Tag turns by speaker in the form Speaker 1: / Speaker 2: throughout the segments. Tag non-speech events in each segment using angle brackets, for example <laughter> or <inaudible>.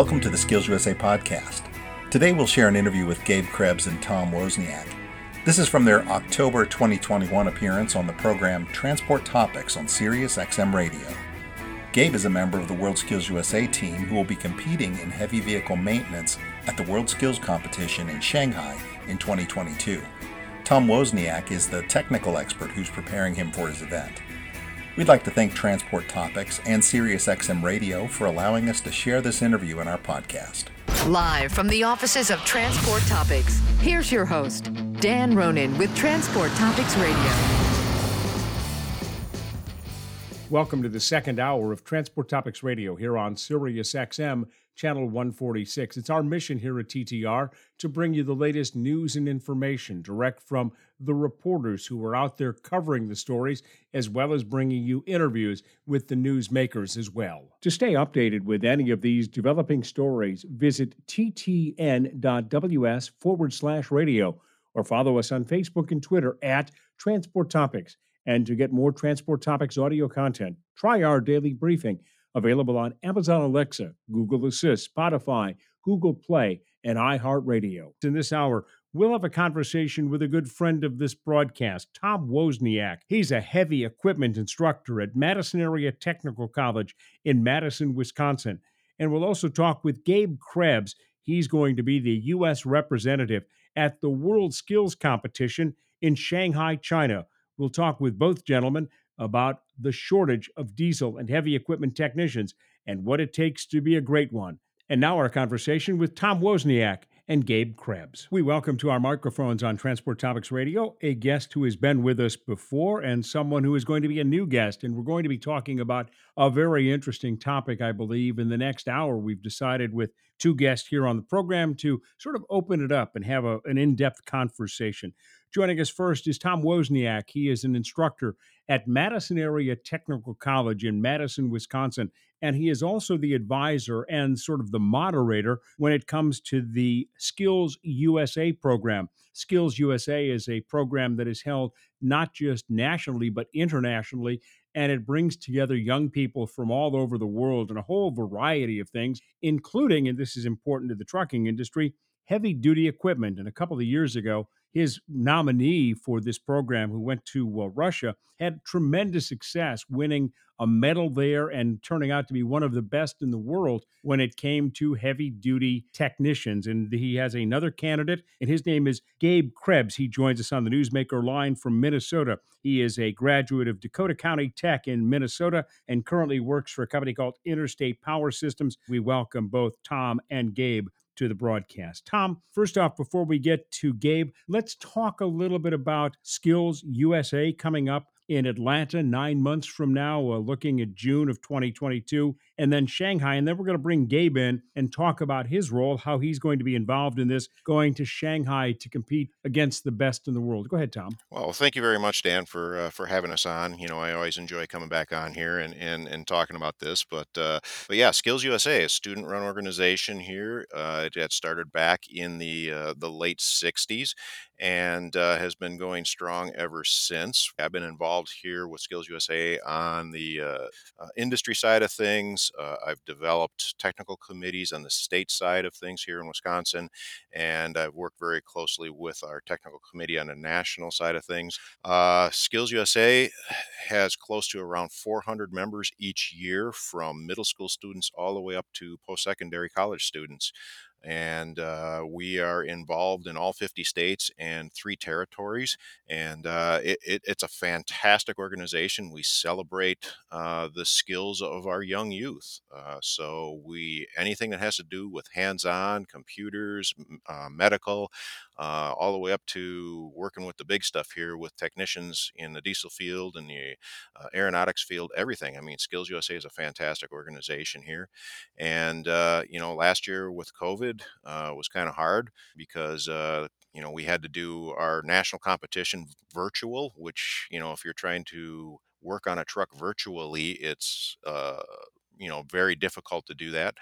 Speaker 1: Welcome to the Skills USA podcast. Today we'll share an interview with Gabe Krebs and Tom Wozniak. This is from their October 2021 appearance on the program Transport Topics on Sirius XM Radio. Gabe is a member of the World Skills USA team who will be competing in heavy vehicle maintenance at the World Skills Competition in Shanghai in 2022. Tom Wozniak is the technical expert who's preparing him for his event. We'd like to thank Transport Topics and SiriusXM Radio for allowing us to share this interview in our podcast.
Speaker 2: Live from the offices of Transport Topics, here's your host, Dan Ronan with Transport Topics Radio.
Speaker 3: Welcome to the second hour of Transport Topics Radio here on Sirius XM, channel 146. It's our mission here at TTR to bring you the latest news and information direct from the reporters who are out there covering the stories, as well as bringing you interviews with the newsmakers as well. To stay updated with any of these developing stories, visit ttn.ws forward slash radio or follow us on Facebook and Twitter at Transport Topics. And to get more Transport Topics audio content, try our daily briefing available on Amazon Alexa, Google Assist, Spotify, Google Play, and iHeartRadio. In this hour, we'll have a conversation with a good friend of this broadcast, Tom Wozniak. He's a heavy equipment instructor at Madison Area Technical College in Madison, Wisconsin. And we'll also talk with Gabe Krebs. He's going to be the U.S. representative at the World Skills Competition in Shanghai, China. We'll talk with both gentlemen about the shortage of diesel and heavy equipment technicians and what it takes to be a great one. And now our conversation with Tom Wozniak and Gabe Krebs. We welcome to our microphones on Transport Topics Radio a guest who has been with us before and someone who is going to be a new guest. And we're going to be talking about a very interesting topic, I believe. In the next hour, we've decided with two guests here on the program to sort of open it up and have a, an in depth conversation. Joining us first is Tom Wozniak. He is an instructor at Madison Area Technical College in Madison, Wisconsin. And he is also the advisor and sort of the moderator when it comes to the Skills USA program. Skills USA is a program that is held not just nationally, but internationally. And it brings together young people from all over the world and a whole variety of things, including, and this is important to the trucking industry, heavy duty equipment. And a couple of years ago, his nominee for this program, who went to uh, Russia, had tremendous success winning a medal there and turning out to be one of the best in the world when it came to heavy duty technicians. And he has another candidate, and his name is Gabe Krebs. He joins us on the Newsmaker line from Minnesota. He is a graduate of Dakota County Tech in Minnesota and currently works for a company called Interstate Power Systems. We welcome both Tom and Gabe to the broadcast. Tom, first off, before we get to Gabe, let's talk a little bit about Skills USA coming up in Atlanta nine months from now, uh, looking at June of 2022, and then Shanghai. And then we're going to bring Gabe in and talk about his role, how he's going to be involved in this, going to Shanghai to compete against the best in the world. Go ahead, Tom.
Speaker 4: Well, thank you very much, Dan, for uh, for having us on. You know, I always enjoy coming back on here and and, and talking about this. But uh, but yeah, Skills USA, a student-run organization here. Uh, it had started back in the uh, the late '60s, and uh, has been going strong ever since. I've been involved here with Skills USA on the uh, industry side of things. Uh, I've developed technical committees on the state side of things here in Wisconsin, and I've worked very closely with our technical committee on the national side of things. Uh, Skills USA has close to around 400 members each year, from middle school students all the way up to post secondary college students and uh, we are involved in all 50 states and three territories. And uh, it, it, it's a fantastic organization. We celebrate uh, the skills of our young youth. Uh, so we anything that has to do with hands-on, computers, uh, medical, uh, all the way up to working with the big stuff here with technicians in the diesel field and the uh, aeronautics field, everything. I mean, Skills USA is a fantastic organization here. And, uh, you know, last year with COVID uh, was kind of hard because, uh, you know, we had to do our national competition virtual, which, you know, if you're trying to work on a truck virtually, it's, uh, you know, very difficult to do that.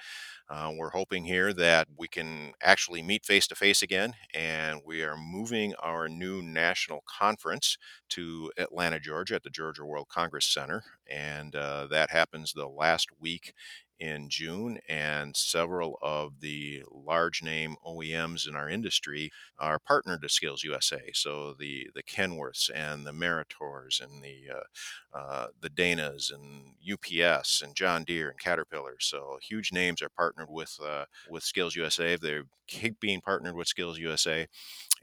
Speaker 4: Uh, we're hoping here that we can actually meet face to face again, and we are moving our new national conference to Atlanta, Georgia, at the Georgia World Congress Center, and uh, that happens the last week in June, and several of the large name OEMs in our industry are partnered to Skills USA. So the the Kenworths and the Meritors and the uh, uh, the Danas and UPS and John Deere and Caterpillar. So huge names are partnered with uh, with Skills USA. They keep being partnered with Skills USA,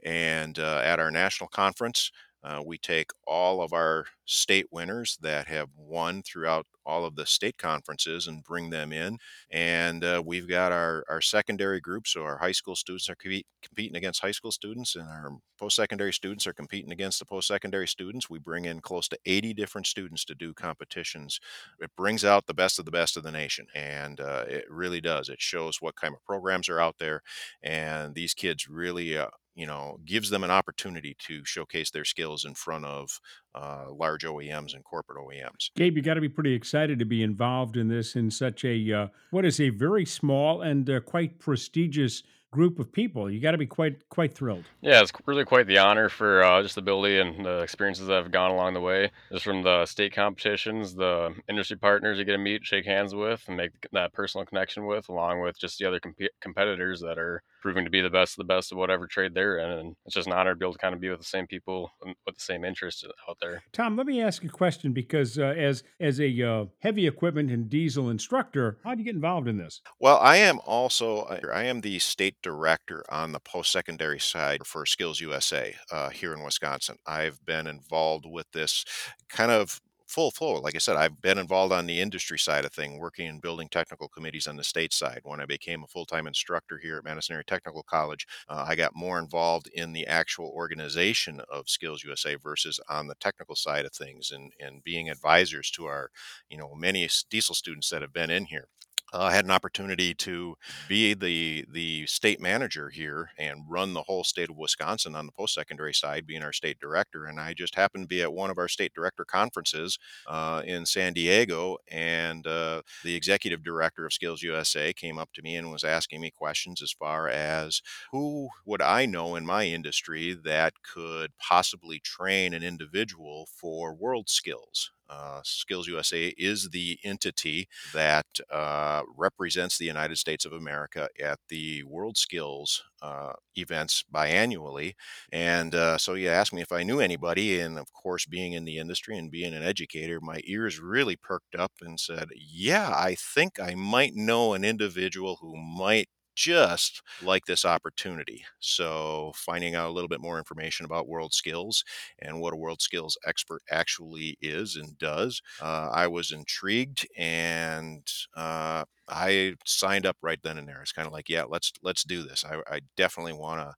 Speaker 4: and uh, at our national conference. Uh, we take all of our state winners that have won throughout all of the state conferences and bring them in. And uh, we've got our, our secondary group. So our high school students are compete, competing against high school students, and our post secondary students are competing against the post secondary students. We bring in close to 80 different students to do competitions. It brings out the best of the best of the nation. And uh, it really does. It shows what kind of programs are out there. And these kids really uh, you know gives them an opportunity to showcase their skills in front of uh, large OEMs and corporate OEMs.
Speaker 3: Gabe, you got to be pretty excited to be involved in this in such a uh, what is a very small and uh, quite prestigious group of people. You got to be quite quite thrilled.
Speaker 5: Yeah, it's really quite the honor for uh, just the ability and the experiences that have gone along the way. Just from the state competitions, the industry partners you get to meet, shake hands with, and make that personal connection with, along with just the other comp- competitors that are proving to be the best of the best of whatever trade they're in. And it's just an honor to be able to kind of be with the same people with the same interests out there.
Speaker 3: Tom, let me ask you a question because uh, as as a uh, heavy equipment and diesel instructor, how do you get involved in this?
Speaker 4: Well, I am also I am the state director on the post secondary side for Skills USA uh, here in Wisconsin. I've been involved with this kind of full flow. Like I said, I've been involved on the industry side of thing, working in building technical committees on the state side. When I became a full time instructor here at Madison Area Technical College, uh, I got more involved in the actual organization of Skills USA versus on the technical side of things and, and being advisors to our, you know, many diesel students that have been in here uh, I had an opportunity to be the the state manager here and run the whole state of Wisconsin on the post secondary side, being our state director. And I just happened to be at one of our state director conferences uh, in San Diego, and uh, the executive director of Skills USA came up to me and was asking me questions as far as who would I know in my industry that could possibly train an individual for world skills. Uh, Skills USA is the entity that uh, represents the United States of America at the World Skills uh, events biannually. And uh, so you asked me if I knew anybody. And of course, being in the industry and being an educator, my ears really perked up and said, Yeah, I think I might know an individual who might just like this opportunity. So, finding out a little bit more information about world skills and what a world skills expert actually is and does, uh, I was intrigued and uh, I signed up right then and there. It's kind of like, yeah, let's let's do this. I, I definitely want to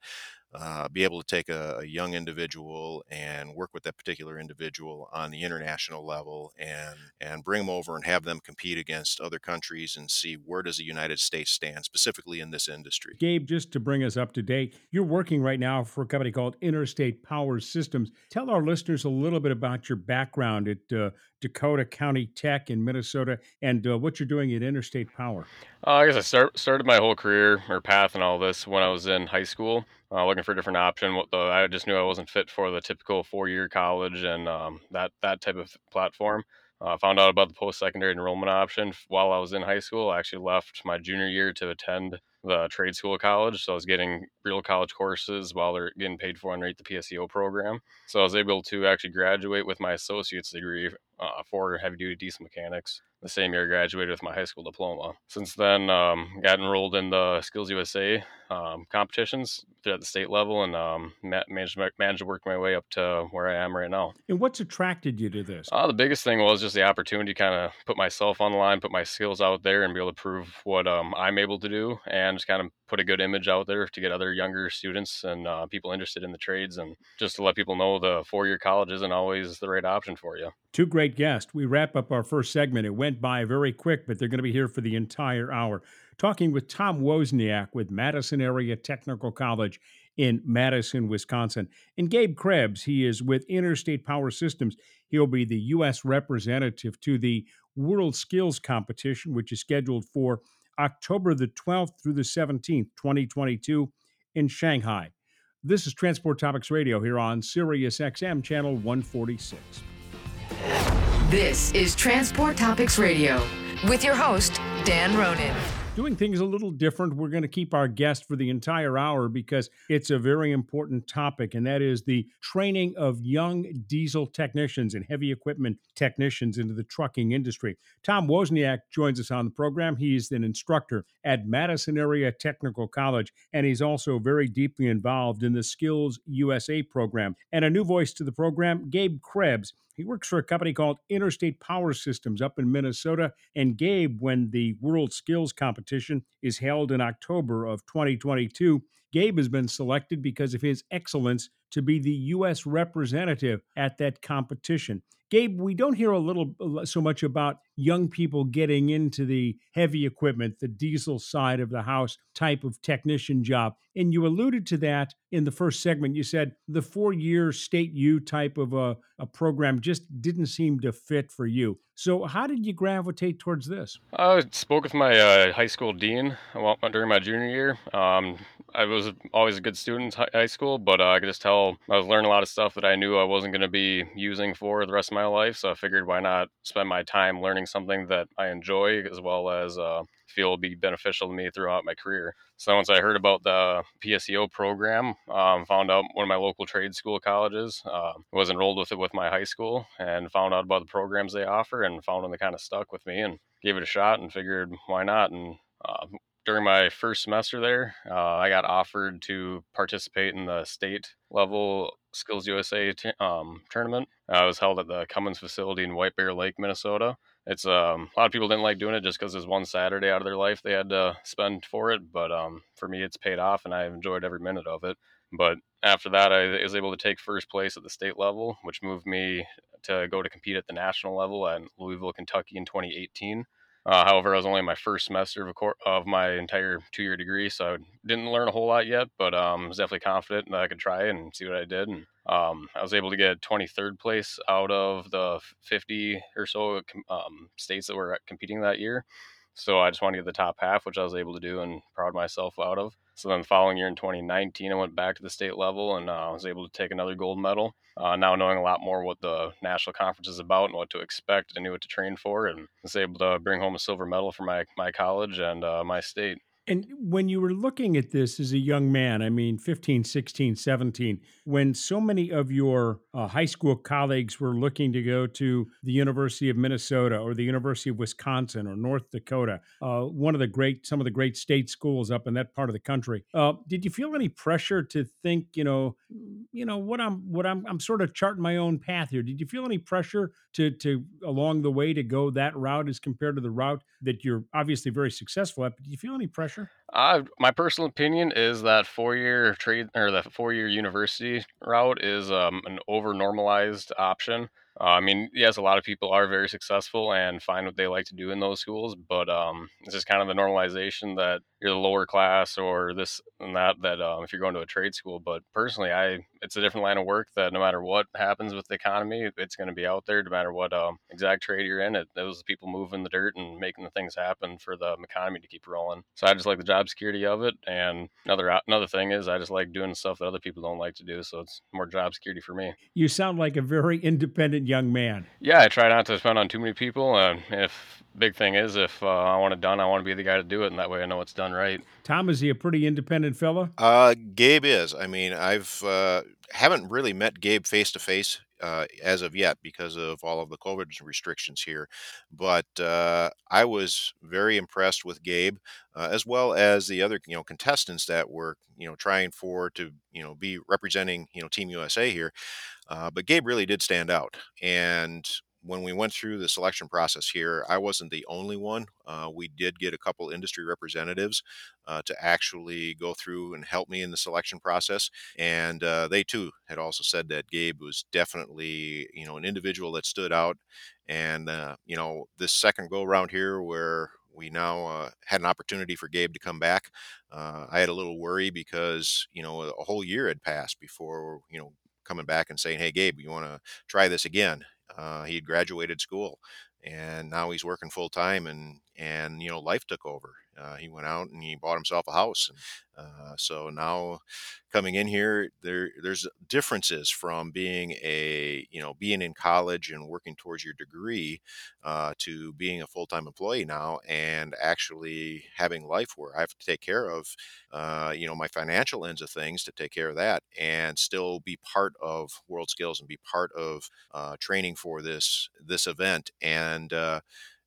Speaker 4: uh, be able to take a, a, young individual and work with that particular individual on the international level and and bring them over and have them compete against other countries and see where does the United States stand specifically in this industry.
Speaker 3: Gabe, just to bring us up to date, you're working right now for a company called Interstate Power Systems. Tell our listeners a little bit about your background at uh, Dakota County Tech in Minnesota and uh, what you're doing at Interstate Power.
Speaker 5: Uh, I guess I start, started my whole career or path and all this when I was in high school, uh, looking for a different option. I just knew I wasn't fit for the typical four-year college and um, that that type of platform. Uh, found out about the post-secondary enrollment option while I was in high school. I actually left my junior year to attend the trade school college. So I was getting real college courses while they're getting paid for underneath the PSEO program. So I was able to actually graduate with my associate's degree uh, for heavy duty diesel mechanics the same year I graduated with my high school diploma. Since then, um, got enrolled in the Skills USA um, competitions at the state level and um, managed, managed to work my way up to where I am right now.
Speaker 3: And what's attracted you to this?
Speaker 5: Uh, the biggest thing was just the opportunity to kind of put myself on the line, put my skills out there, and be able to prove what um, I'm able to do and just kind of put a good image out there to get other younger students and uh, people interested in the trades and just to let people know the four year college isn't always the right option for you.
Speaker 3: Two great guests. We wrap up our first segment. It went by very quick, but they're going to be here for the entire hour. Talking with Tom Wozniak with Madison Area Technical College in Madison, Wisconsin. And Gabe Krebs, he is with Interstate Power Systems. He'll be the U.S. representative to the World Skills Competition, which is scheduled for October the 12th through the 17th, 2022, in Shanghai. This is Transport Topics Radio here on Sirius XM Channel 146.
Speaker 2: This is Transport Topics Radio with your host, Dan Ronan.
Speaker 3: Doing things a little different. We're going to keep our guest for the entire hour because it's a very important topic, and that is the training of young diesel technicians and heavy equipment technicians into the trucking industry. Tom Wozniak joins us on the program. He's an instructor at Madison Area Technical College, and he's also very deeply involved in the Skills USA program. And a new voice to the program, Gabe Krebs. He works for a company called Interstate Power Systems up in Minnesota. And Gabe, when the World Skills Competition is held in October of 2022, Gabe has been selected because of his excellence to be the U.S. representative at that competition. Gabe, we don't hear a little so much about young people getting into the heavy equipment, the diesel side of the house type of technician job. And you alluded to that in the first segment. You said the four year state U type of a, a program just didn't seem to fit for you. So, how did you gravitate towards this?
Speaker 5: I spoke with my uh, high school dean during my junior year. Um, I was always a good student in high school, but uh, I could just tell I was learning a lot of stuff that I knew I wasn't going to be using for the rest of my life. So I figured why not spend my time learning something that I enjoy as well as uh, feel will be beneficial to me throughout my career. So once I heard about the PSEO program, um, found out one of my local trade school colleges uh, was enrolled with it with my high school, and found out about the programs they offer, and found one that kind of stuck with me, and gave it a shot, and figured why not, and uh, during my first semester there, uh, I got offered to participate in the state level Skills USA t- um, tournament. Uh, it was held at the Cummins facility in White Bear Lake, Minnesota. It's um, a lot of people didn't like doing it just because it's one Saturday out of their life they had to spend for it. But um, for me, it's paid off, and I've enjoyed every minute of it. But after that, I was able to take first place at the state level, which moved me to go to compete at the national level at Louisville, Kentucky in 2018. Uh, however, I was only in my first semester of, cor- of my entire two year degree, so I didn't learn a whole lot yet, but um, was definitely confident that I could try and see what I did. And um, I was able to get 23rd place out of the 50 or so um, states that were competing that year. So I just wanted to get the top half, which I was able to do and proud myself out of. So then the following year in 2019, I went back to the state level and uh, was able to take another gold medal. Uh, now knowing a lot more what the national conference is about and what to expect, I knew what to train for, and was able to bring home a silver medal for my my college and uh, my state.
Speaker 3: And when you were looking at this as a young man, I mean, 15, 16, 17, when so many of your uh, high school colleagues were looking to go to the University of Minnesota or the University of Wisconsin or North Dakota, uh, one of the great, some of the great state schools up in that part of the country, uh, did you feel any pressure to think, you know, you know what I'm, what I'm, I'm sort of charting my own path here. Did you feel any pressure to, to along the way to go that route as compared to the route that you're obviously very successful at? But did you feel any pressure?
Speaker 5: Uh, my personal opinion is that four-year trade or the four-year university route is um, an over-normalized option. Uh, I mean, yes, a lot of people are very successful and find what they like to do in those schools, but um, it's just kind of the normalization that you're the lower class or this and that. That um, if you're going to a trade school, but personally, I it's a different line of work that no matter what happens with the economy, it's going to be out there. No matter what um, exact trade you're in, it those people moving the dirt and making the things happen for the economy to keep rolling. So I just like the job security of it. And another another thing is I just like doing stuff that other people don't like to do. So it's more job security for me.
Speaker 3: You sound like a very independent young man.
Speaker 5: Yeah, I try not to depend on too many people. And if big thing is, if uh, I want it done, I want to be the guy to do it, and that way I know it's done right.
Speaker 3: Tom, is he a pretty independent fella?
Speaker 4: Uh, Gabe is. I mean, I've uh, haven't really met Gabe face to face as of yet because of all of the COVID restrictions here. But uh, I was very impressed with Gabe, uh, as well as the other you know contestants that were you know trying for to you know be representing you know Team USA here. Uh, but Gabe really did stand out, and when we went through the selection process here, I wasn't the only one. Uh, we did get a couple industry representatives uh, to actually go through and help me in the selection process, and uh, they too had also said that Gabe was definitely, you know, an individual that stood out. And uh, you know, this second go around here, where we now uh, had an opportunity for Gabe to come back, uh, I had a little worry because you know a whole year had passed before you know coming back and saying, "Hey, Gabe, you want to try this again?" Uh, he had graduated school, and now he's working full time and and you know life took over. Uh, he went out and he bought himself a house and uh, so now coming in here there there's differences from being a you know being in college and working towards your degree uh, to being a full-time employee now and actually having life where i have to take care of uh, you know my financial ends of things to take care of that and still be part of world skills and be part of uh, training for this this event and uh,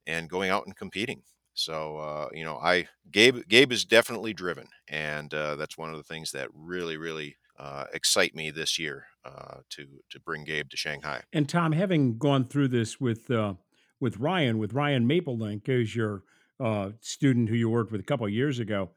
Speaker 4: and going out and competing so uh, you know, I Gabe Gabe is definitely driven, and uh, that's one of the things that really really uh, excite me this year uh, to to bring Gabe to Shanghai.
Speaker 3: And Tom, having gone through this with uh, with Ryan, with Ryan Maplelink as your uh, student who you worked with a couple years ago,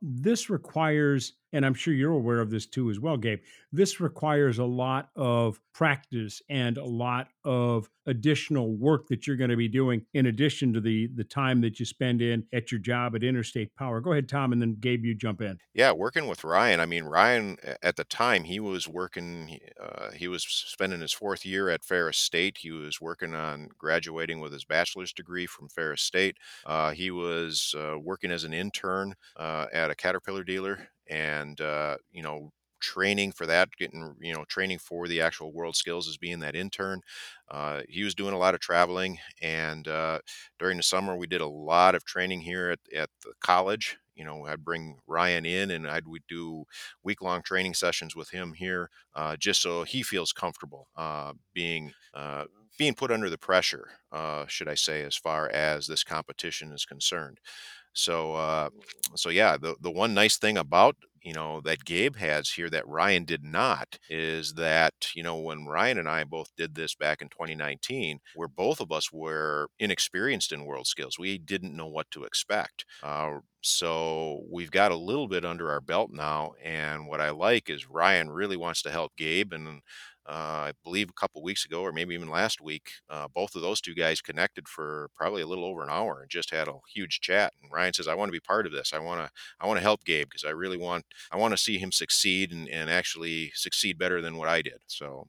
Speaker 3: this requires, and I'm sure you're aware of this too as well, Gabe. This requires a lot of practice and a lot of additional work that you're going to be doing in addition to the the time that you spend in at your job at Interstate Power. Go ahead, Tom, and then Gabe, you jump in.
Speaker 4: Yeah, working with Ryan. I mean, Ryan at the time he was working. Uh, he was spending his fourth year at Ferris State. He was working on graduating with his bachelor's degree from Ferris State. Uh, he was uh, working as an intern uh, at a Caterpillar dealer, and uh, you know training for that, getting you know training for the actual world skills as being that intern. Uh, he was doing a lot of traveling, and uh, during the summer we did a lot of training here at, at the college. You know, I'd bring Ryan in, and I'd we do week long training sessions with him here, uh, just so he feels comfortable uh, being uh, being put under the pressure, uh, should I say, as far as this competition is concerned. So, uh, so yeah, the the one nice thing about you know that Gabe has here that Ryan did not is that you know when Ryan and I both did this back in 2019, where both of us were inexperienced in world skills, we didn't know what to expect. Uh, so we've got a little bit under our belt now, and what I like is Ryan really wants to help Gabe and uh, I believe a couple weeks ago, or maybe even last week, uh, both of those two guys connected for probably a little over an hour and just had a huge chat. And Ryan says, "I want to be part of this. I want to, I want to help Gabe because I really want, I want to see him succeed and, and actually succeed better than what I did." So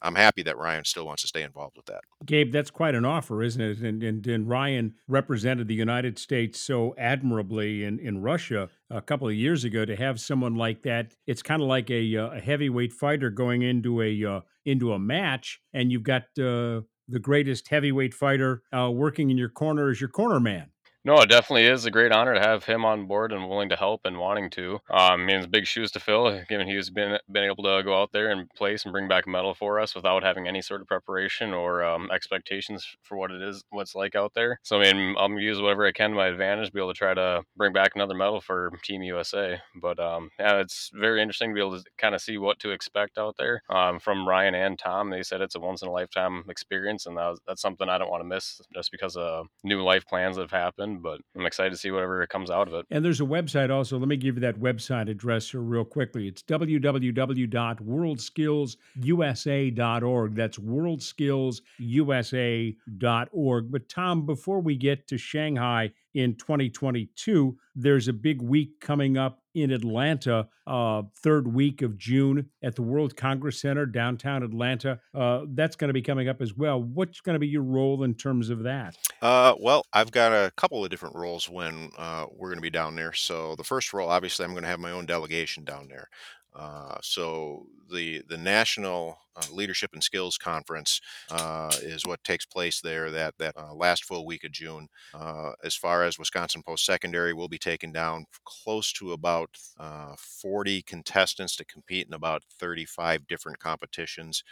Speaker 4: I'm happy that Ryan still wants to stay involved with that.
Speaker 3: Gabe, that's quite an offer, isn't it? And, and, and Ryan represented the United States so admirably in, in Russia a couple of years ago. To have someone like that, it's kind of like a, uh, a heavyweight fighter going into a uh, into a match, and you've got uh, the greatest heavyweight fighter uh, working in your corner as your corner man.
Speaker 5: No, it definitely is a great honor to have him on board and willing to help and wanting to. Um, I mean, it's big shoes to fill, given he's been been able to go out there and place and bring back a medal for us without having any sort of preparation or um, expectations for what it is, what's like out there. So, I mean, I'm use whatever I can to my advantage to be able to try to bring back another medal for Team USA. But um, yeah, it's very interesting to be able to kind of see what to expect out there. Um, from Ryan and Tom, they said it's a once in a lifetime experience, and that was, that's something I don't want to miss just because of new life plans that have happened but I'm excited to see whatever comes out of it.
Speaker 3: And there's a website also. Let me give you that website address here real quickly. It's www.worldskillsusa.org. That's worldskillsusa.org. But Tom, before we get to Shanghai in 2022, there's a big week coming up in Atlanta, uh, third week of June at the World Congress Center, downtown Atlanta. Uh, that's going to be coming up as well. What's going to be your role in terms of that?
Speaker 4: Uh, well, I've got a couple of different roles when uh, we're going to be down there. So the first role, obviously, I'm going to have my own delegation down there. Uh, so the the national uh, leadership and skills conference uh, is what takes place there that that uh, last full week of June. Uh, as far as Wisconsin post secondary, we'll be taking down close to about uh, 40 contestants to compete in about 35 different competitions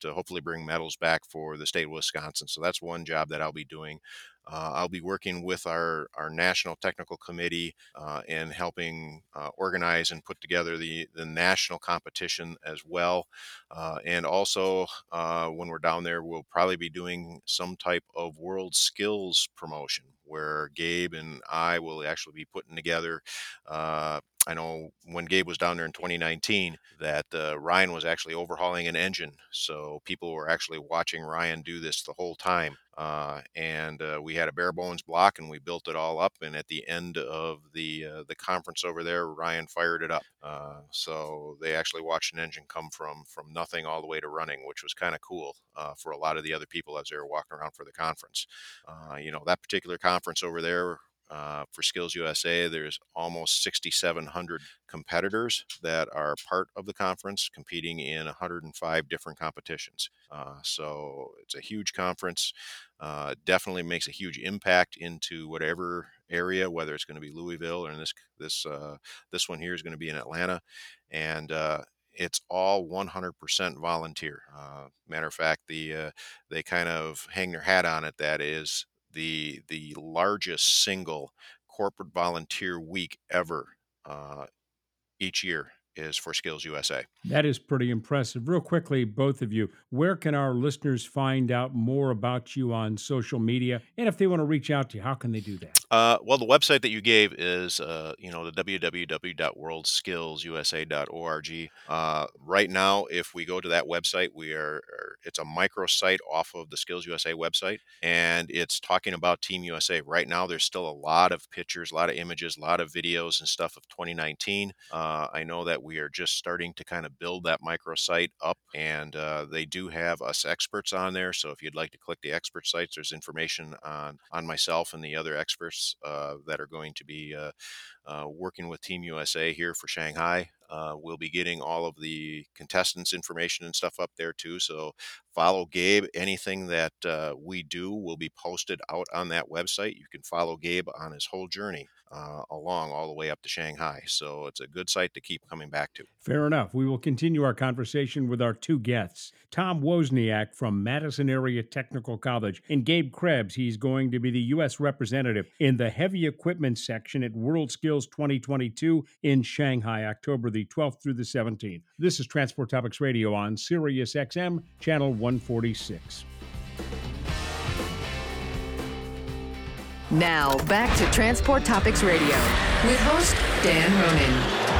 Speaker 4: to hopefully bring medals back for the state of Wisconsin. So that's one job that I'll be doing. Uh, I'll be working with our, our national technical committee uh, and helping uh, organize and put together the, the national competition as well. Uh, and also, uh, when we're down there, we'll probably be doing some type of world skills promotion where Gabe and I will actually be putting together uh, I know when Gabe was down there in 2019 that uh, Ryan was actually overhauling an engine, so people were actually watching Ryan do this the whole time. Uh, and uh, we had a bare bones block and we built it all up and at the end of the uh, the conference over there ryan fired it up uh, so they actually watched an engine come from from nothing all the way to running which was kind of cool uh, for a lot of the other people as they were walking around for the conference. You know that particular conference over there uh, for Skills USA, there's almost 6,700 competitors that are part of the conference, competing in 105 different competitions. Uh, so it's a huge conference. Uh, definitely makes a huge impact into whatever area, whether it's going to be Louisville or this this uh, this one here is going to be in Atlanta, and uh, it's all 100% volunteer. Uh, matter of fact, the uh, they kind of hang their hat on it. That is the the largest single corporate volunteer week ever uh, each year is for Skills USA.
Speaker 3: That is pretty impressive. Real quickly, both of you, where can our listeners find out more about you on social media? And if they want to reach out to you, how can they do that?
Speaker 4: Uh, well, the website that you gave is, uh, you know, the www.worldskillsusa.org. Uh, right now, if we go to that website, we are, it's a microsite off of the Skills USA website, and it's talking about Team USA. Right now, there's still a lot of pictures, a lot of images, a lot of videos and stuff of 2019. Uh, I know that we are just starting to kind of build that microsite up, and uh, they do have us experts on there. So if you'd like to click the expert sites, there's information on on myself and the other experts uh, that are going to be uh, working with Team USA here for Shanghai. Uh, we'll be getting all of the contestants' information and stuff up there too. So follow Gabe. Anything that uh, we do will be posted out on that website. You can follow Gabe on his whole journey uh, along all the way up to Shanghai. So it's a good site to keep coming back to.
Speaker 3: Fair enough. We will continue our conversation with our two guests Tom Wozniak from Madison Area Technical College and Gabe Krebs. He's going to be the U.S. representative in the heavy equipment section at World Skills 2022 in Shanghai, October the 12th through the 17th. This is Transport Topics Radio on Sirius XM, channel 146.
Speaker 2: Now, back to Transport Topics Radio with host Dan Ronan.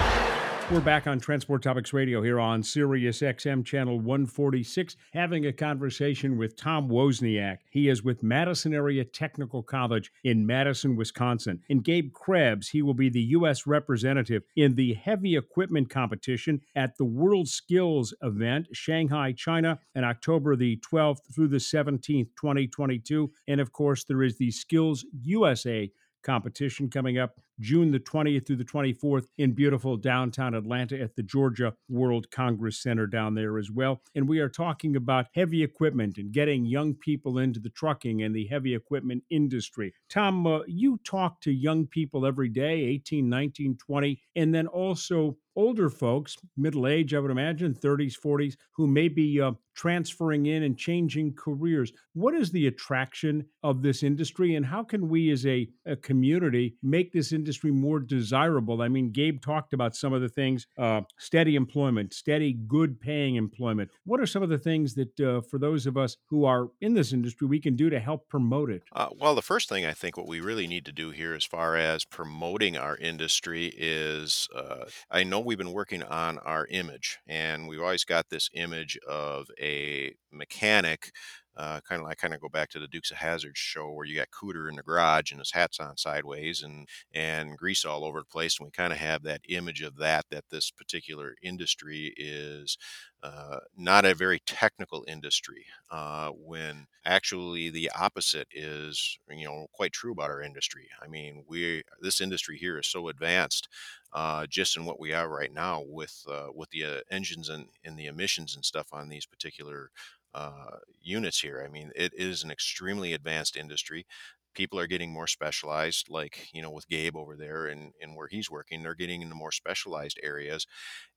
Speaker 3: We're back on Transport Topics Radio here on Sirius XM channel 146, having a conversation with Tom Wozniak. He is with Madison Area Technical College in Madison, Wisconsin. And Gabe Krebs, he will be the U.S. representative in the heavy equipment competition at the World Skills event, Shanghai, China, in October the 12th through the 17th, 2022. And of course, there is the Skills USA competition coming up June the 20th through the 24th in beautiful downtown Atlanta at the Georgia World Congress Center down there as well. And we are talking about heavy equipment and getting young people into the trucking and the heavy equipment industry. Tom, uh, you talk to young people every day, 18, 19, 20, and then also older folks, middle age, I would imagine, 30s, 40s, who may be uh, transferring in and changing careers. What is the attraction of this industry, and how can we as a, a community make this industry? more desirable? I mean, Gabe talked about some of the things uh, steady employment, steady, good paying employment. What are some of the things that, uh, for those of us who are in this industry, we can do to help promote it?
Speaker 4: Uh, well, the first thing I think what we really need to do here, as far as promoting our industry, is uh, I know we've been working on our image, and we've always got this image of a mechanic uh, kind of I kind of go back to the Dukes of Hazzard show where you got Cooter in the garage and his hat's on sideways and and grease all over the place, and we kind of have that image of that that this particular industry is uh, not a very technical industry. Uh, when actually the opposite is you know quite true about our industry. I mean, we this industry here is so advanced. Uh, just in what we are right now with uh, with the uh, engines and, and the emissions and stuff on these particular uh, units here. I mean, it is an extremely advanced industry. People are getting more specialized, like you know, with Gabe over there and and where he's working, they're getting into more specialized areas,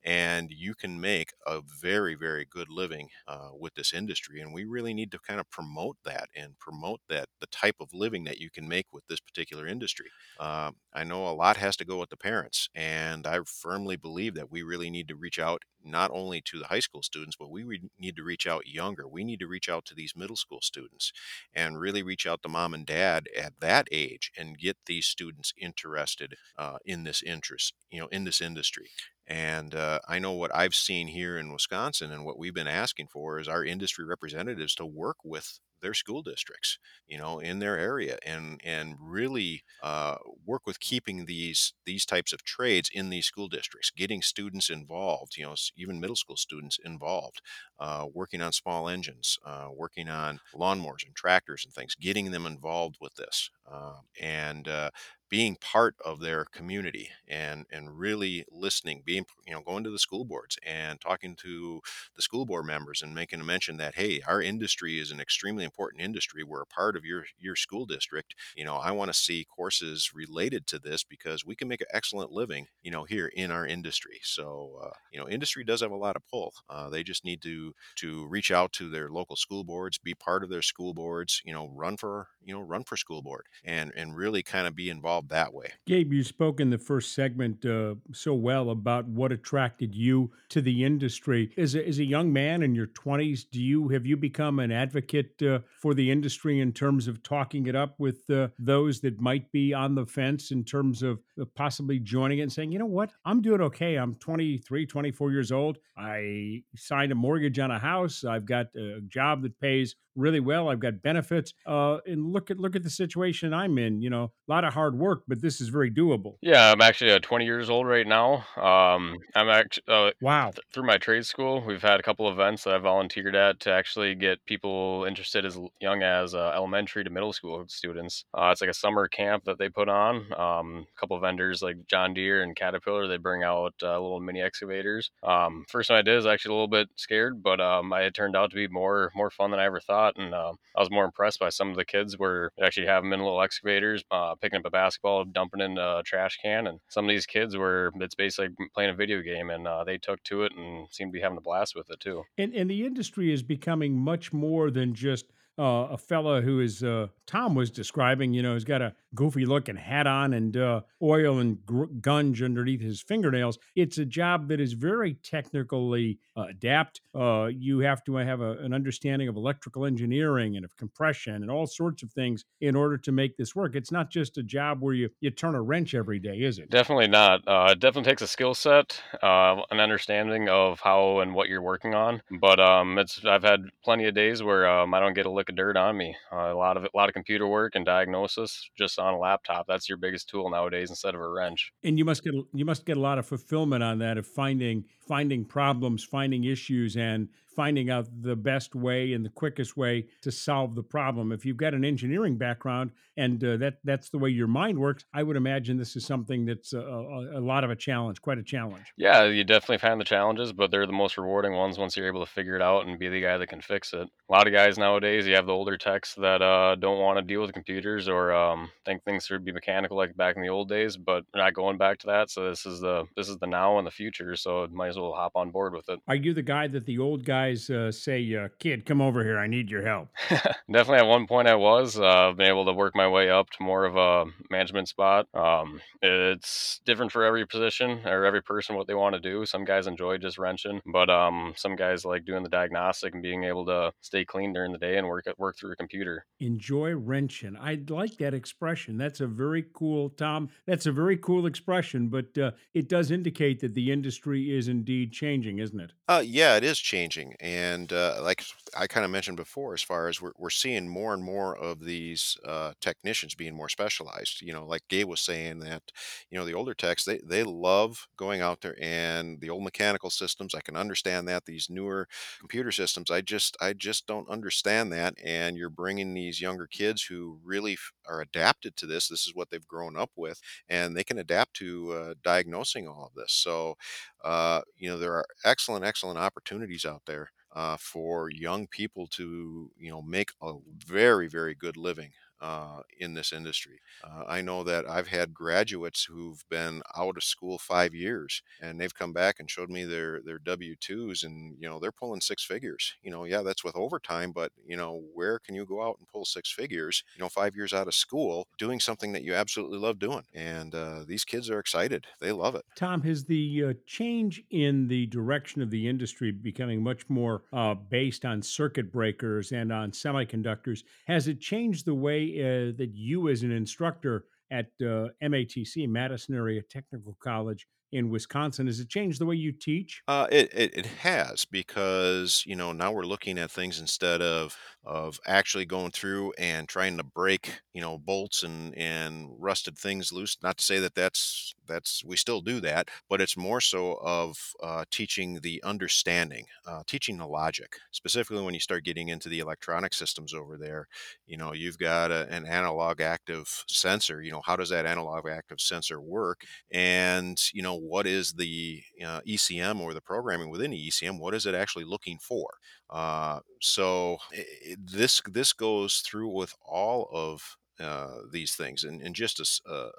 Speaker 4: and you can make a very very good living uh, with this industry and we really need to kind of promote that and promote that the type of living that you can make with this particular industry. Uh, i know a lot has to go with the parents and i firmly believe that we really need to reach out not only to the high school students but we re- need to reach out younger. We need to reach out to these middle school students and really reach out to mom and dad at that age and get these students interested uh, in this interest you know in this industry. And uh, I know what I've seen here in Wisconsin and what we've been asking for is our industry representatives to work with their school districts, you know, in their area, and and really uh, work with keeping these these types of trades in these school districts, getting students involved, you know, even middle school students involved, uh, working on small engines, uh, working on lawnmowers and tractors and things, getting them involved with this, um, and uh, being part of their community and and really listening being you know going to the school boards and talking to the school board members and making a mention that hey our industry is an extremely important industry. We're a part of your your school district. You know i want to see courses related to this because we can make an excellent living you know here in our industry. So uh, you know industry does have a lot of pull. Uh, they just need to to reach out to their local school boards be part of their school boards you know run for you know run for school board and and really kind of be involved that way.
Speaker 3: Gabe, you spoke in the first segment uh, so well about what attracted you to the industry. As a, as a young man in your 20s, do you have you become an advocate uh, for the industry in terms of talking it up with uh, those that might be on the fence in terms of uh, possibly joining it and saying, you know what, I'm doing okay. I'm 23, 24 years old. I signed a mortgage on a house. I've got a job that pays really well. I've got benefits. Uh, and look at look at the situation I'm in. You know, a lot of hard work, but this is very doable.
Speaker 5: Yeah, I'm actually uh, 20 years old right now. Um, I'm actually uh,
Speaker 3: Wow.
Speaker 5: th- through my trade school. We've had a couple events that I volunteered at to actually get people interested as young as uh, elementary to middle school students. Uh, it's like a summer camp that they put on. Um, a couple vendors like John Deere and Caterpillar they bring out uh, little mini excavators. Um, first one I did is actually a little bit scared, but um, I, it turned out to be more more fun than I ever thought, and uh, I was more impressed by some of the kids were actually having them in little excavators, uh, picking up a basketball, dumping in a trash can, and some of these kids were it's basically playing a video game, and uh, they took to it and seemed to be having a blast with it too.
Speaker 3: And and the industry is becoming much more than just uh, a fella who is uh, Tom was describing. You know, he's got a goofy looking hat on and uh, oil and gr- gunge underneath his fingernails. It's a job that is very technically uh, adept. Uh, you have to have a, an understanding of electrical engineering and of compression and all sorts of things in order to make this work. It's not just a job where you you turn a wrench every day, is it?
Speaker 5: Definitely not. Uh, it definitely takes a skill set, uh, an understanding of how and what you're working on. But um, it's I've had plenty of days where um, I don't get a lick of dirt on me. Uh, a lot of a lot of computer work and diagnosis just on a laptop. That's your biggest tool nowadays instead of a wrench.
Speaker 3: and you must get you must get a lot of fulfillment on that of finding finding problems finding issues and finding out the best way and the quickest way to solve the problem if you've got an engineering background and uh, that that's the way your mind works i would imagine this is something that's a, a, a lot of a challenge quite a challenge
Speaker 5: Yeah, you definitely find the challenges, but they're the most rewarding ones once you're able to figure it out and be the guy that can fix it. A lot of guys nowadays, you have the older techs that uh, don't want to deal with computers or um, think things should be mechanical like back in the old days, but they're not going back to that. So this is the this is the now and the future. So might as well hop on board with it.
Speaker 3: are you the guy that the old guys uh, say uh, kid come over here i need your help <laughs>
Speaker 5: Definitely at one point I was. Uh, I've been able to work my way up to more of a management spot. Um, it's different for every position or every person what they want to do. Some guys enjoy just wrenching, but um, some guys like doing the diagnostic and being able to stay clean during the day and work work through a computer.
Speaker 3: enjoy wrenching. I like that expression. That's a very cool, Tom. That's a very cool expression, but uh, it does indicate that the industry is indeed changing, isn't it?
Speaker 4: Uh, yeah, it is changing, and uh, like I kind of mentioned before, as far as we're we're seeing more and more of these uh, technicians being more specialized. You know, like Gabe was saying that, you know, the older techs they they love going out there and the old mechanical systems. I can understand that these newer computer systems, I just I just don't understand that. And you're bringing these younger kids who really f- are adapted to this. This is what they've grown up with, and they can adapt to uh, diagnosing all of this. So uh, you know there are excellent excellent opportunities out there uh, for young people to you know make a very very good living uh, in this industry. Uh, I know that I've had graduates who've been out of school five years and they've come back and showed me their their W twos and you know they're pulling six figures. You know, yeah, that's with overtime, but you know where can you go out and pull six figures? You know, five years out of school doing something that you absolutely love doing, and uh, these kids are excited. They love it.
Speaker 3: Tom, has the uh, change in the direction of the industry becoming much more uh, based on circuit breakers and on semiconductors, has it changed the way uh, that you, as an instructor at uh, MATC, Madison Area Technical College, in Wisconsin. Has it changed the way you teach?
Speaker 4: Uh, it, it it has because you know now we're looking at things instead of of actually going through and trying to break you know bolts and and rusted things loose. Not to say that that's that's we still do that, but it's more so of uh, teaching the understanding, uh, teaching the logic. Specifically, when you start getting into the electronic systems over there, you know you've got a, an analog active sensor. You know how does that analog active sensor work, and you know what is the uh, ECM or the programming within the ECM? What is it actually looking for? Uh, so i i- this this goes through with all of uh, these things. And, and just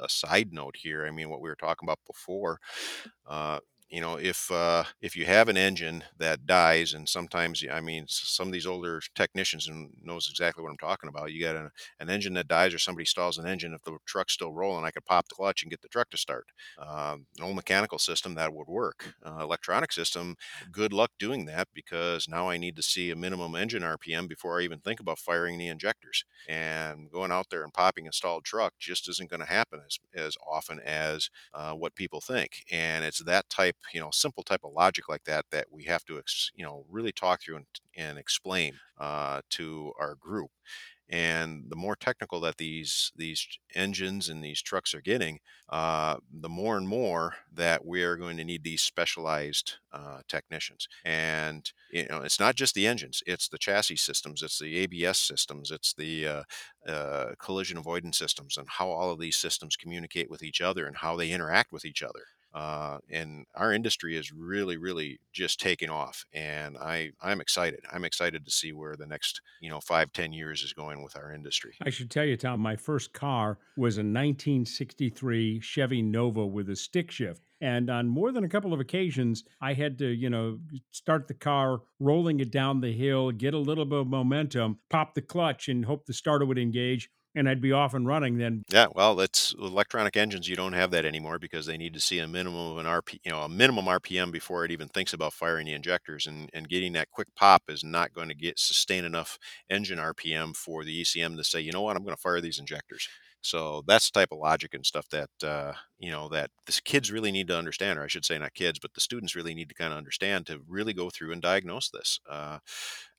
Speaker 4: a side note here, I mean, what we were talking about before, uh, you know, if uh, if you have an engine that dies, and sometimes, I mean, some of these older technicians and knows exactly what I'm talking about. You got an, an engine that dies, or somebody stalls an engine. If the truck's still rolling, I could pop the clutch and get the truck to start. Um, an old mechanical system that would work. Uh, electronic system good luck doing that because now I need to see a minimum engine RPM before I even think about firing the injectors. And going out there and popping a stalled truck just isn't going to happen as, as often as uh, what people think. And it's that type, you know, simple type of logic like that that we have to, you know, really talk through and, and explain uh, to our group and the more technical that these these engines and these trucks are getting, uh, the more and more that we are going to need these specialized uh, technicians. And you know, it's not just the engines; it's the chassis systems, it's the ABS systems, it's the uh, uh, collision avoidance systems, and how all of these systems communicate with each other and how they interact with each other. Uh, and our industry is really, really just taking off, and I I'm excited. I'm excited to see where the next you know five ten years is going with our industry.
Speaker 3: I should tell you, Tom, my first car was a 1963 Chevy Nova with a stick shift. And on more than a couple of occasions, I had to, you know, start the car, rolling it down the hill, get a little bit of momentum, pop the clutch, and hope the starter would engage, and I'd be off and running. Then
Speaker 4: Yeah, well, that's electronic engines. You don't have that anymore because they need to see a minimum of an RP, you know, a minimum RPM before it even thinks about firing the injectors. And and getting that quick pop is not going to get sustain enough engine RPM for the ECM to say, you know what, I'm going to fire these injectors. So that's the type of logic and stuff that uh, you know that the kids really need to understand, or I should say, not kids, but the students really need to kind of understand to really go through and diagnose this. Uh,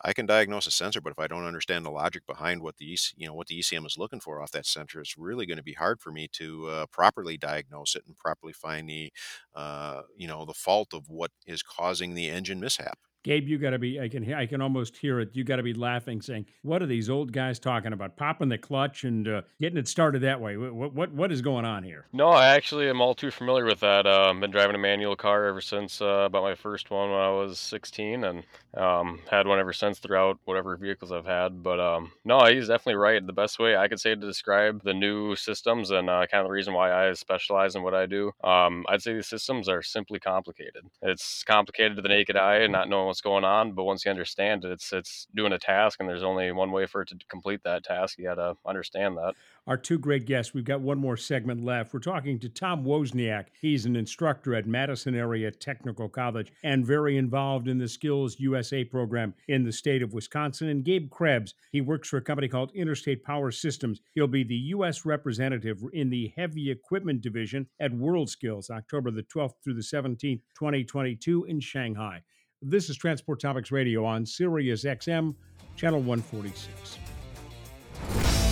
Speaker 4: I can diagnose a sensor, but if I don't understand the logic behind what the EC, you know what the ECM is looking for off that sensor, it's really going to be hard for me to uh, properly diagnose it and properly find the uh, you know the fault of what is causing the engine mishap.
Speaker 3: Gabe, you got to be. I can. I can almost hear it. You got to be laughing, saying, "What are these old guys talking about? Popping the clutch and uh, getting it started that way? What, what what is going on here?"
Speaker 5: No, I actually am all too familiar with that. Uh, I've been driving a manual car ever since uh, about my first one when I was 16, and um, had one ever since throughout whatever vehicles I've had. But um, no, he's definitely right. The best way I could say to describe the new systems and uh, kind of the reason why I specialize in what I do, um, I'd say the systems are simply complicated. It's complicated to the naked eye and not knowing what's going on, but once you understand it, it's it's doing a task, and there's only one way for it to complete that task. You got to understand that.
Speaker 3: Our two great guests. We've got one more segment left. We're talking to Tom Wozniak. He's an instructor at Madison Area Technical College and very involved in the Skills USA program in the state of Wisconsin. And Gabe Krebs, he works for a company called Interstate Power Systems. He'll be the U.S. representative in the Heavy Equipment Division at World Skills, October the 12th through the 17th, 2022, in Shanghai. This is Transport Topics Radio on Sirius XM, Channel 146.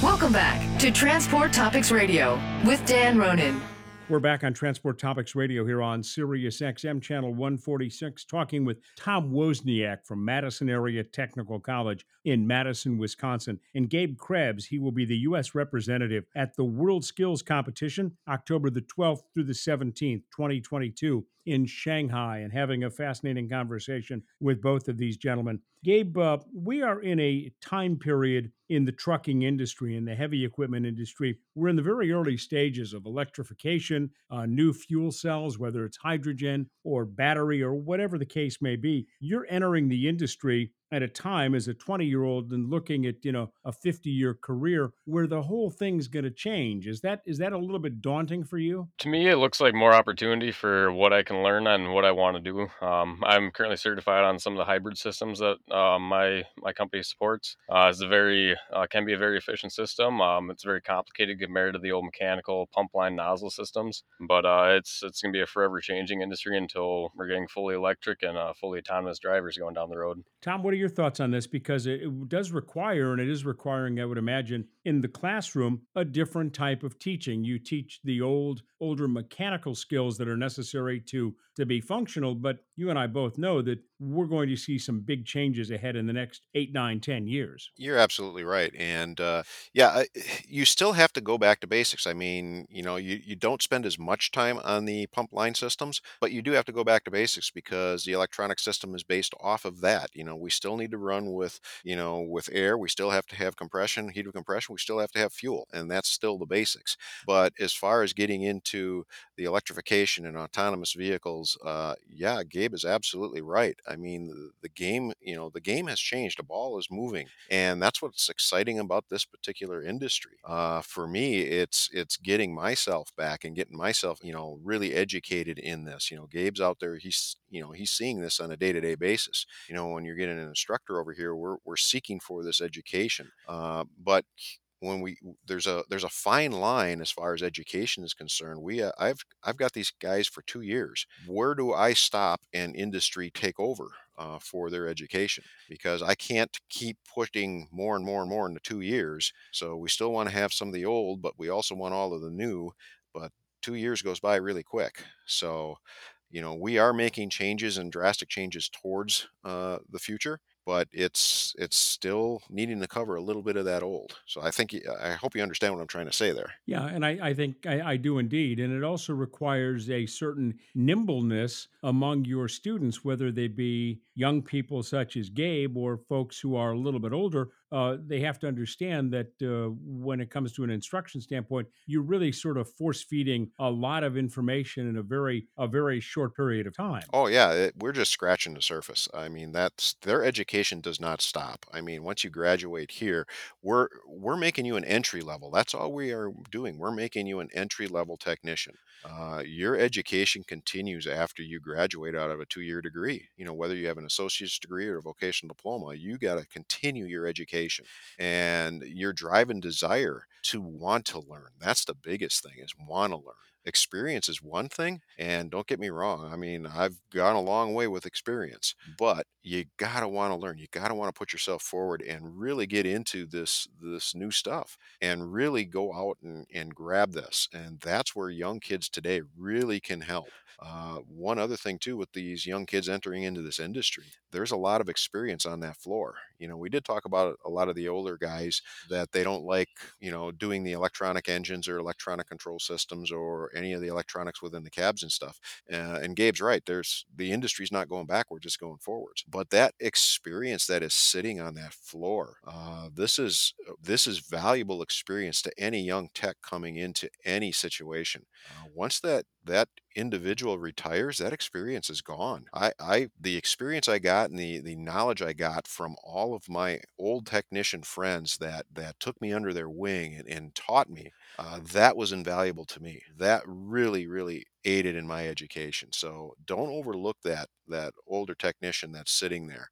Speaker 2: Welcome back to Transport Topics Radio with Dan Ronan.
Speaker 3: We're back on Transport Topics Radio here on Sirius XM Channel 146, talking with Tom Wozniak from Madison Area Technical College in Madison, Wisconsin. And Gabe Krebs, he will be the U.S. representative at the World Skills Competition, October the 12th through the 17th, 2022, in Shanghai, and having a fascinating conversation with both of these gentlemen. Gabe, uh, we are in a time period in the trucking industry, in the heavy equipment industry. We're in the very early stages of electrification, uh, new fuel cells, whether it's hydrogen or battery or whatever the case may be. You're entering the industry at a time as a 20 year old and looking at you know a 50 year career where the whole thing's going to change is that is that a little bit daunting for you
Speaker 5: To me, it looks like more opportunity for what I can learn and what I want to do. Um, I'm currently certified on some of the hybrid systems that um, my my company supports. Uh, it's a very uh, can be a very efficient system. Um, it's very complicated compared to the old mechanical pump line nozzle systems, but uh, it's it's going to be a forever changing industry until we're getting fully electric and uh, fully autonomous drivers going down the road.
Speaker 3: tom what are your thoughts on this because it, it does require and it is requiring i would imagine in the classroom a different type of teaching you teach the old older mechanical skills that are necessary to to be functional but you and i both know that we're going to see some big changes ahead in the next eight nine ten years
Speaker 4: You're absolutely right, and uh, yeah, <sighs> you still have to go back to basics. I mean, you know, you, you don't spend as much time on the pump line systems, but you do have to go back to basics because the electronic system is based off of that. You know, we still need to run with you know with air. We still have to have compression, heat of compression. We still have to have fuel, and that's still the basics. But as far as getting into the electrification and autonomous vehicles, uh, yeah, Gabe is absolutely right. I mean, the, the game, you know, the game has changed. The ball is moving, and that's what's exciting about this particular industry. Uh, for me, it's it's getting myself back and getting myself, you know, really educated in this. You know, Gabe's out there. He's you know he's seeing this on a day to day basis. You know, when you're getting an instructor over here, we're we're seeking for this education, uh, but when we there's a there's a fine line as far as education is concerned. We uh, I've I've got these guys for two years. Where do I stop and industry take over uh, for their education? Because I can't keep putting more and more and more into two years. So we still want to have some of the old, but we also want all of the new. But two years goes by really quick. So you know we are making changes and drastic changes towards uh, the future but it's it's still needing to cover a little bit of that old. So I think I hope you understand what I'm trying to say there.
Speaker 3: Yeah, and I, I think I, I do indeed. And it also requires a certain nimbleness among your students, whether they be young people such as Gabe or folks who are a little bit older. Uh, they have to understand that uh, when it comes to an instruction standpoint, you're really sort of force feeding a lot of information in a very a very short period of time.
Speaker 4: Oh yeah, it, we're just scratching the surface. I mean, that's their education does not stop. I mean, once you graduate here, we're we're making you an entry level. That's all we are doing. We're making you an entry level technician. Uh, your education continues after you graduate out of a two year degree. You know, whether you have an associate's degree or a vocational diploma, you got to continue your education and your drive and desire to want to learn. That's the biggest thing is want to learn experience is one thing and don't get me wrong i mean i've gone a long way with experience but you gotta want to learn you gotta want to put yourself forward and really get into this this new stuff and really go out and, and grab this and that's where young kids today really can help uh, one other thing too with these young kids entering into this industry there's a lot of experience on that floor. You know we did talk about a lot of the older guys that they don't like you know doing the electronic engines or electronic control systems or any of the electronics within the cabs and stuff uh, and gabe's right there's the industry's not going backwards it's going forwards. But that experience that is sitting on that floor uh, this is this is valuable experience to any young tech coming into any situation. Uh, once that that individual retires that experience is gone. I i the experience i got and the the knowledge i got from all of my old technician friends that that took me under their wing and, and taught me uh, that was invaluable to me. That really really aided in my education. So don't overlook that that older technician that's sitting there.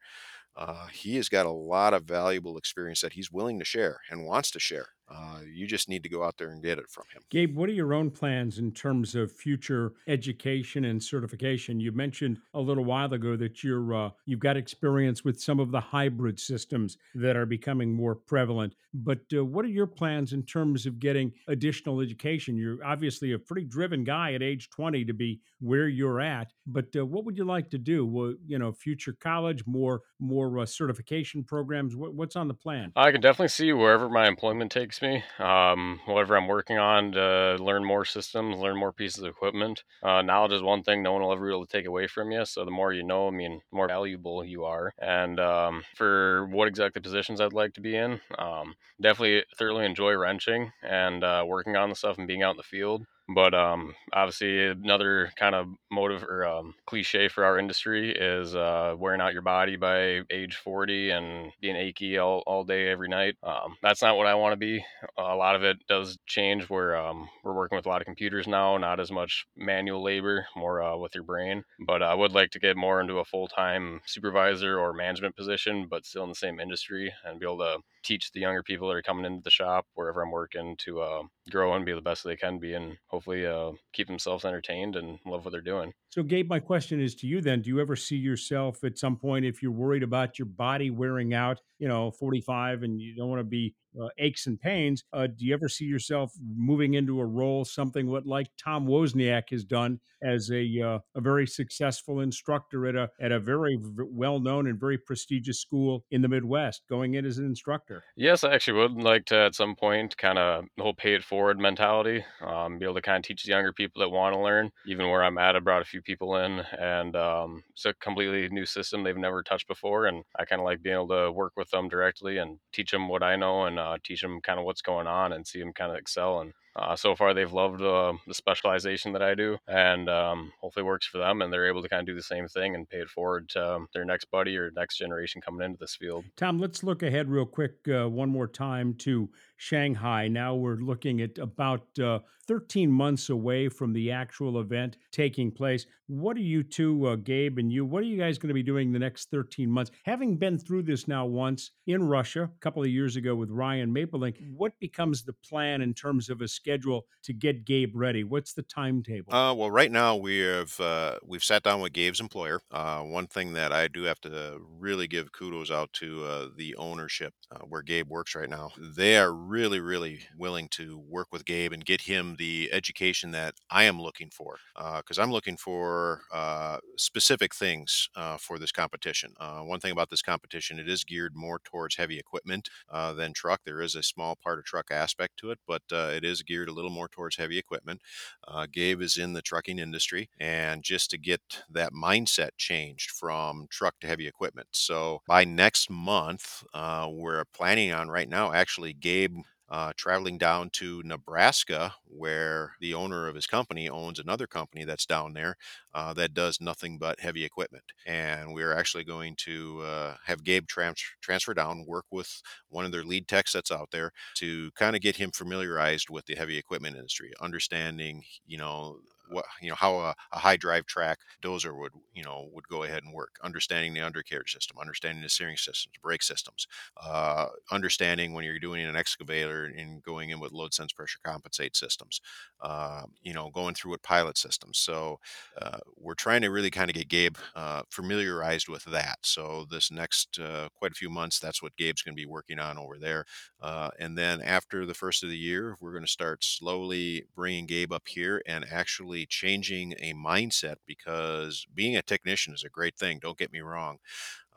Speaker 4: Uh, he has got a lot of valuable experience that he's willing to share and wants to share. Uh, you just need to go out there and get it from him.
Speaker 3: Gabe, what are your own plans in terms of future education and certification? You mentioned a little while ago that you're uh, you've got experience with some of the hybrid systems that are becoming more prevalent. But uh, what are your plans in terms of getting additional education? You're obviously a pretty driven guy at age 20 to be where you're at. But uh, what would you like to do? Well, you know, future college, more more uh, certification programs. What, what's on the plan?
Speaker 5: I can definitely see wherever my employment takes me, um, whatever I'm working on to learn more systems, learn more pieces of equipment. Uh, knowledge is one thing no one will ever be able to take away from you. So the more you know, I mean, more valuable you are. And um, for what exactly positions I'd like to be in, um, definitely thoroughly enjoy wrenching and uh, working on the stuff and being out in the field. But um, obviously, another kind of motive or um, cliche for our industry is uh, wearing out your body by age 40 and being achy all, all day, every night. Um, that's not what I want to be. A lot of it does change where um, we're working with a lot of computers now, not as much manual labor, more uh, with your brain. But I would like to get more into a full time supervisor or management position, but still in the same industry and be able to teach the younger people that are coming into the shop wherever I'm working to uh, grow and be the best they can be, and hopefully uh, keep themselves entertained and love what they're doing.
Speaker 3: So, Gabe, my question is to you then do you ever see yourself at some point, if you're worried about your body wearing out, you know, 45 and you don't want to be uh, aches and pains, uh, do you ever see yourself moving into a role, something what like Tom Wozniak has done as a, uh, a very successful instructor at a, at a very well known and very prestigious school in the Midwest, going in as an instructor?
Speaker 5: Yes, I actually would like to at some point kind of whole pay it forward mentality, um, be able to kind of teach the younger people that want to learn. Even where I'm at, I brought a few people in, and um, it's a completely new system they've never touched before, and I kind of like being able to work with them directly and teach them what I know and uh, teach them kind of what's going on and see them kind of excel and uh, so far, they've loved uh, the specialization that I do, and um, hopefully works for them, and they're able to kind of do the same thing and pay it forward to um, their next buddy or next generation coming into this field.
Speaker 3: Tom, let's look ahead real quick uh, one more time to Shanghai. Now we're looking at about uh, 13 months away from the actual event taking place. What are you two, uh, Gabe and you, what are you guys going to be doing the next 13 months? Having been through this now once in Russia a couple of years ago with Ryan Mapelink, what becomes the plan in terms of a schedule to get Gabe ready? What's the timetable?
Speaker 4: Uh, well, right now we have uh, we've sat down with Gabe's employer. Uh, one thing that I do have to really give kudos out to uh, the ownership uh, where Gabe works right now. They are really, really willing to work with Gabe and get him the education that I am looking for. Because I'm looking for uh, specific things uh, for this competition. Uh, one thing about this competition, it is geared more towards heavy equipment uh, than truck. There is a small part of truck aspect to it, but uh, it is geared a little more towards heavy equipment. Uh, Gabe is in the trucking industry, and just to get that mindset changed from truck to heavy equipment. So by next month, uh, we're planning on right now actually Gabe uh, traveling down to Nebraska, where the owner of his company owns another company that's down there uh, that does nothing but heavy equipment. And we're actually going to uh, have Gabe trans- transfer down, work with one of their lead techs that's out there to kind of get him familiarized with the heavy equipment industry, understanding, you know, what you know how a, a, high drive track dozer would you know would go ahead and work. Understanding the undercarriage system understanding the steering systems brake systems uh, understanding when you're doing an excavator and going in with load sense pressure compensate systems uh, you know going through with pilot systems. So uh, we're trying to really kind of get gabe uh, familiarized with that. So this next uh, quite a few months that's what gabe's going to be working on over there. Uh, and then after the first of the year we're going to start slowly bringing gabe up here and actually changing a mindset because being a technician is a great thing. Don't get me wrong.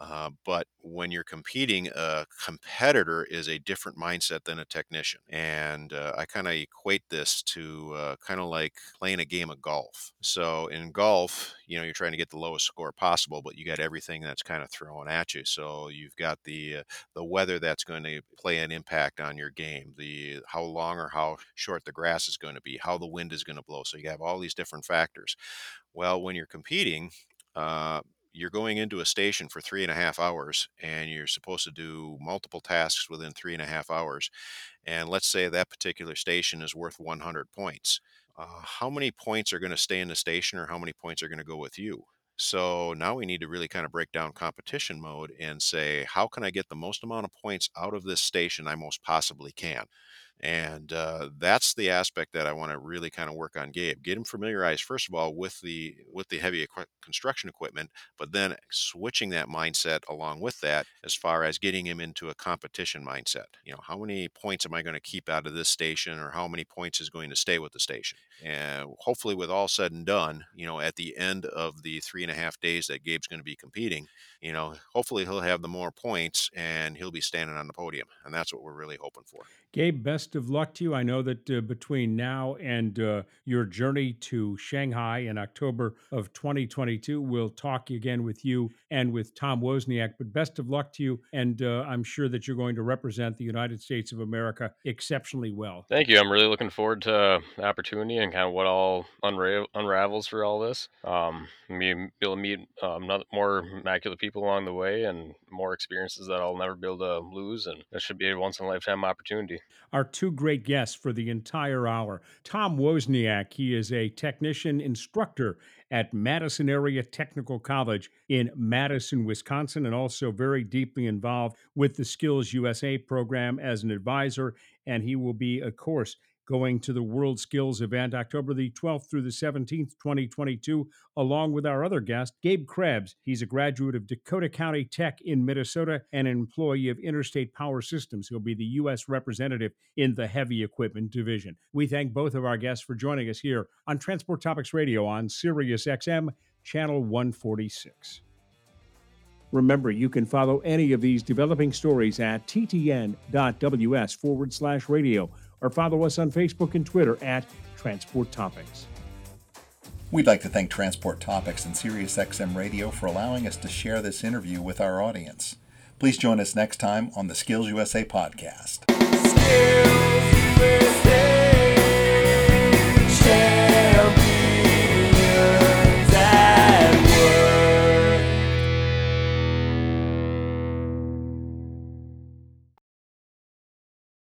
Speaker 4: Uh, but when you're competing, a competitor is a different mindset than a technician. And uh, I kind of equate this to uh, kind of like playing a game of golf. So in golf, you know, you're trying to get the lowest score possible, but you got everything that's kind of thrown at you. So you've got the uh, the weather that's going to play an impact on your game, the how long or how short the grass is going to be, how the wind is going to blow. So you have all these different factors. Well, when you're competing, uh, you're going into a station for three and a half hours and you're supposed to do multiple tasks within three and a half hours. And let's say that particular station is worth 100 points. Uh, how many points are going to stay in the station or how many points are going to go with you? So now we need to really kind of break down competition mode and say, how can I get the most amount of points out of this station I most possibly can? And uh, that's the aspect that I want to really kind of work on Gabe. Get him familiarized first of all with the with the heavy construction equipment, but then switching that mindset along with that as far as getting him into a competition mindset. You know, how many points am I going to keep out of this station, or how many points is going to stay with the station? And hopefully, with all said and done, you know, at the end of the three and a half days that Gabe's going to be competing, you know, hopefully he'll have the more points and he'll be standing on the podium, and that's what we're really hoping for.
Speaker 3: Gabe, best best of luck to you. I know that uh, between now and uh, your journey to Shanghai in October of 2022, we'll talk again with you and with Tom Wozniak. But best of luck to you. And uh, I'm sure that you're going to represent the United States of America exceptionally well.
Speaker 5: Thank you. I'm really looking forward to the opportunity and kind of what all unra- unravels for all this. Um, be able to meet um, more immaculate people along the way and more experiences that I'll never be able to lose. And that should be a once in a lifetime opportunity.
Speaker 3: Our two great guests for the entire hour Tom Wozniak, he is a technician instructor at Madison Area Technical College in Madison, Wisconsin, and also very deeply involved with the Skills USA program as an advisor. And he will be, of course, going to the World Skills event October the 12th through the 17th, 2022, along with our other guest, Gabe Krebs. He's a graduate of Dakota County Tech in Minnesota and an employee of Interstate Power Systems. He'll be the U.S. representative in the heavy equipment division. We thank both of our guests for joining us here on Transport Topics Radio on Sirius XM, Channel 146. Remember, you can follow any of these developing stories at ttn.ws forward slash radio or follow us on Facebook and Twitter at Transport Topics.
Speaker 1: We'd like to thank Transport Topics and SiriusXM Radio for allowing us to share this interview with our audience. Please join us next time on the Skills USA podcast. Skills.